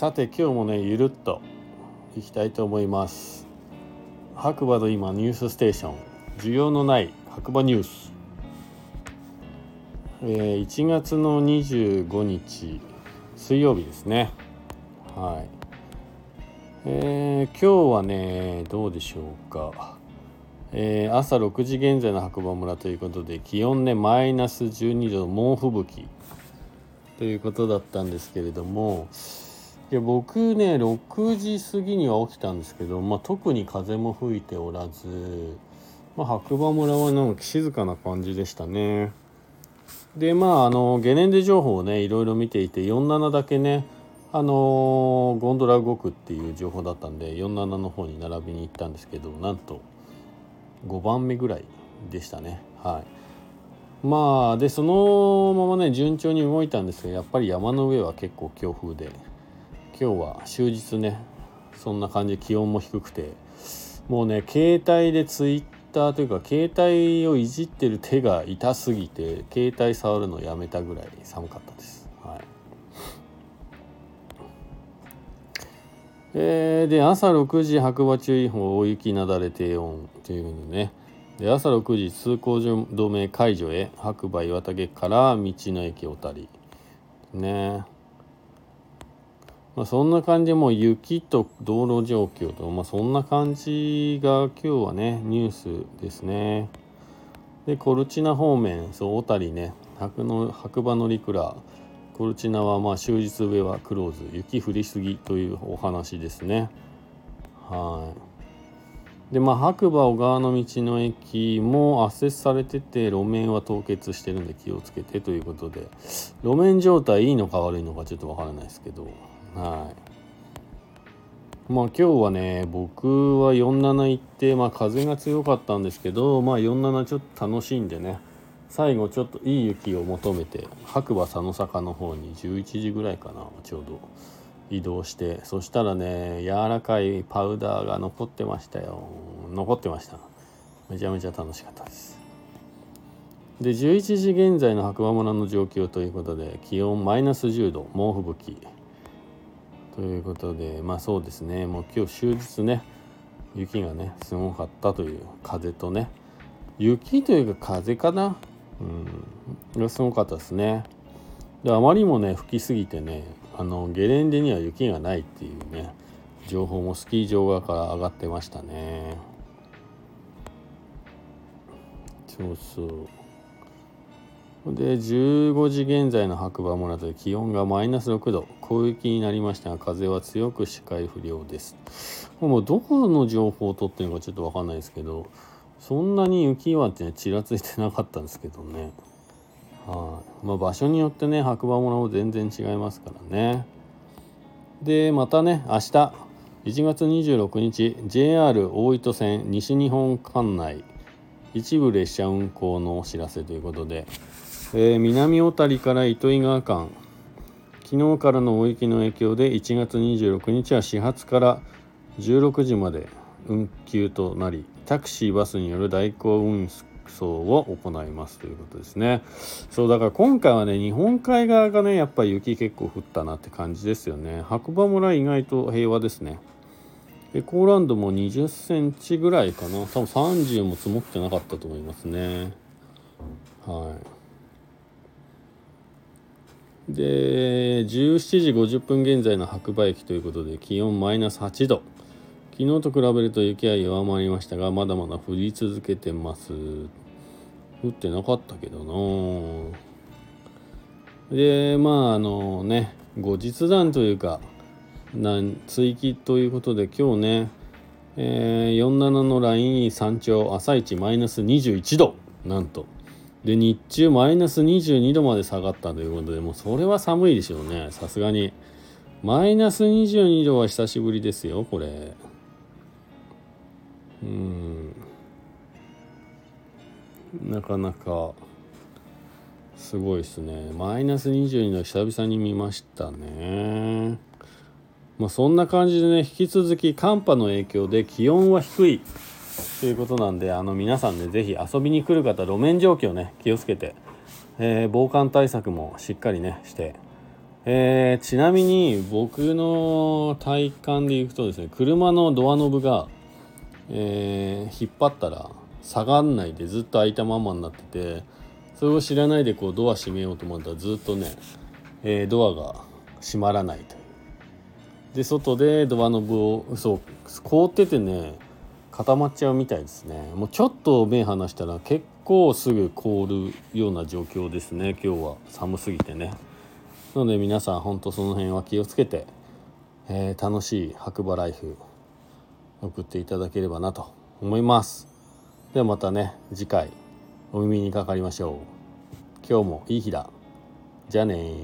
さて今日もねゆるっといきたいと思います。白馬の今ニュースステーション。需要のない白馬ニュース、えー、1月の25日水曜日ですね。はい。えー、今日はねどうでしょうか。えー、朝6時現在の白馬村ということで気温ねマイナス12度猛吹雪ということだったんですけれどもいや僕ね6時過ぎには起きたんですけど、まあ、特に風も吹いておらず、まあ、白馬村はなんか静かな感じでしたね。でまああのゲネンデ情報をねいろいろ見ていて47だけねあの、ゴンドラ動くっていう情報だったんで47の方に並びに行ったんですけどなんと5番目ぐらいでしたね。はい。まあでそのままね順調に動いたんですがやっぱり山の上は結構強風で。今日は終日ねそんな感じで気温も低くてもうね携帯でツイッターというか携帯をいじってる手が痛すぎて携帯触るのやめたぐらい寒かったです。はい。えー、で朝6時白馬注意報大雪なだれ低温というのね。で朝6時通行止め解除へ白馬岩竹から道の駅小谷ね。まあ、そんな感じでもう雪と道路状況と、まあ、そんな感じが今日はねニュースですね。でコルチナ方面そう小谷ね白の白馬乗鞍コルチナはまあ終日上はクローズ雪降りすぎというお話ですね。はいでまあ白馬小川の道の駅も圧雪されてて路面は凍結してるんで気をつけてということで路面状態いいのか悪いのかちょっとわからないですけどはい。まあ今日はね僕は47行ってまあ風が強かったんですけどまあ47ちょっと楽しんでね最後ちょっといい雪を求めて白馬佐野坂の方に11時ぐらいかなちょうど移動してそしたらね柔らかいパウダーが残ってましたよ。残ってました。めちゃめちゃ楽しかったです。で11時現在の白馬村の状況ということで気温マイナス10度猛吹雪。ということでまあそうですね。もう今日終日ね雪がねすごかったという風とね。雪というか風かな？うん。がすごかったですね。であまりにもね吹きすぎてねあのゲレンデには雪がないっていうね情報もスキー場側から上がってましたね。そうそう。で15時現在の白馬村で気温がマイナス6度。小雪になりましたが風は強く視界不良です。もうどこの情報を取ってるのかちょっと分かんないですけどそんなに雪はってちらついてなかったんですけどね。はい、まあ、場所によってね白馬村も全然違いますからね。でまたね明日1月26日 JR 大糸線西日本管内。一部列車運行のお知らせということでえー、南小谷から糸魚川間昨日からの大雪の影響で1月26日は始発から16時まで運休となりタクシーバスによる代行運送を行いますということですね。そうだから今回はね日本海側がねやっぱり雪結構降ったなって感じですよね。白馬村意外と平和ですね。エコーランドも20センチぐらいかな。多分30も積もってなかったと思いますね。はい。で17時50分現在の白馬駅ということで気温マイナス8度。昨日と比べると雪は弱まりましたがまだまだ降り続けてます。降ってなかったけどな。でまああのね後日談というか追記ということで今日ね、えー、47のライン山頂朝一マイナス21度。なんと。で日中マイナス22度まで下がったということでもうそれは寒いでしょうね。さすがに。マイナス22度は久しぶりですよこれ。うん。なかなかすごいですね。マイナス22度久々に見ましたね。まあそんな感じでね引き続き寒波の影響で気温は低い。ということなんであの皆さんね是非遊びに来る方路面状況ね気をつけて、えー、防寒対策もしっかりねして。えー、ちなみに僕の体感でいくとですね車のドアノブが、えー、引っ張ったら下がんないでずっと開いたままになっててそれを知らないでこうドア閉めようと思ったらずっとね、え、ドアが閉まらないとで外でドアノブをそう凍っててね固まっちゃうみたいですね。もうちょっと目離したら結構すぐ凍るような状況ですね。今日は。寒すぎてね。なので皆さん本当その辺は気をつけて、えー、楽しい白馬ライフ送っていただければなと思います。ではまたね次回お耳にかかりましょう。今日もいい日だ。じゃあね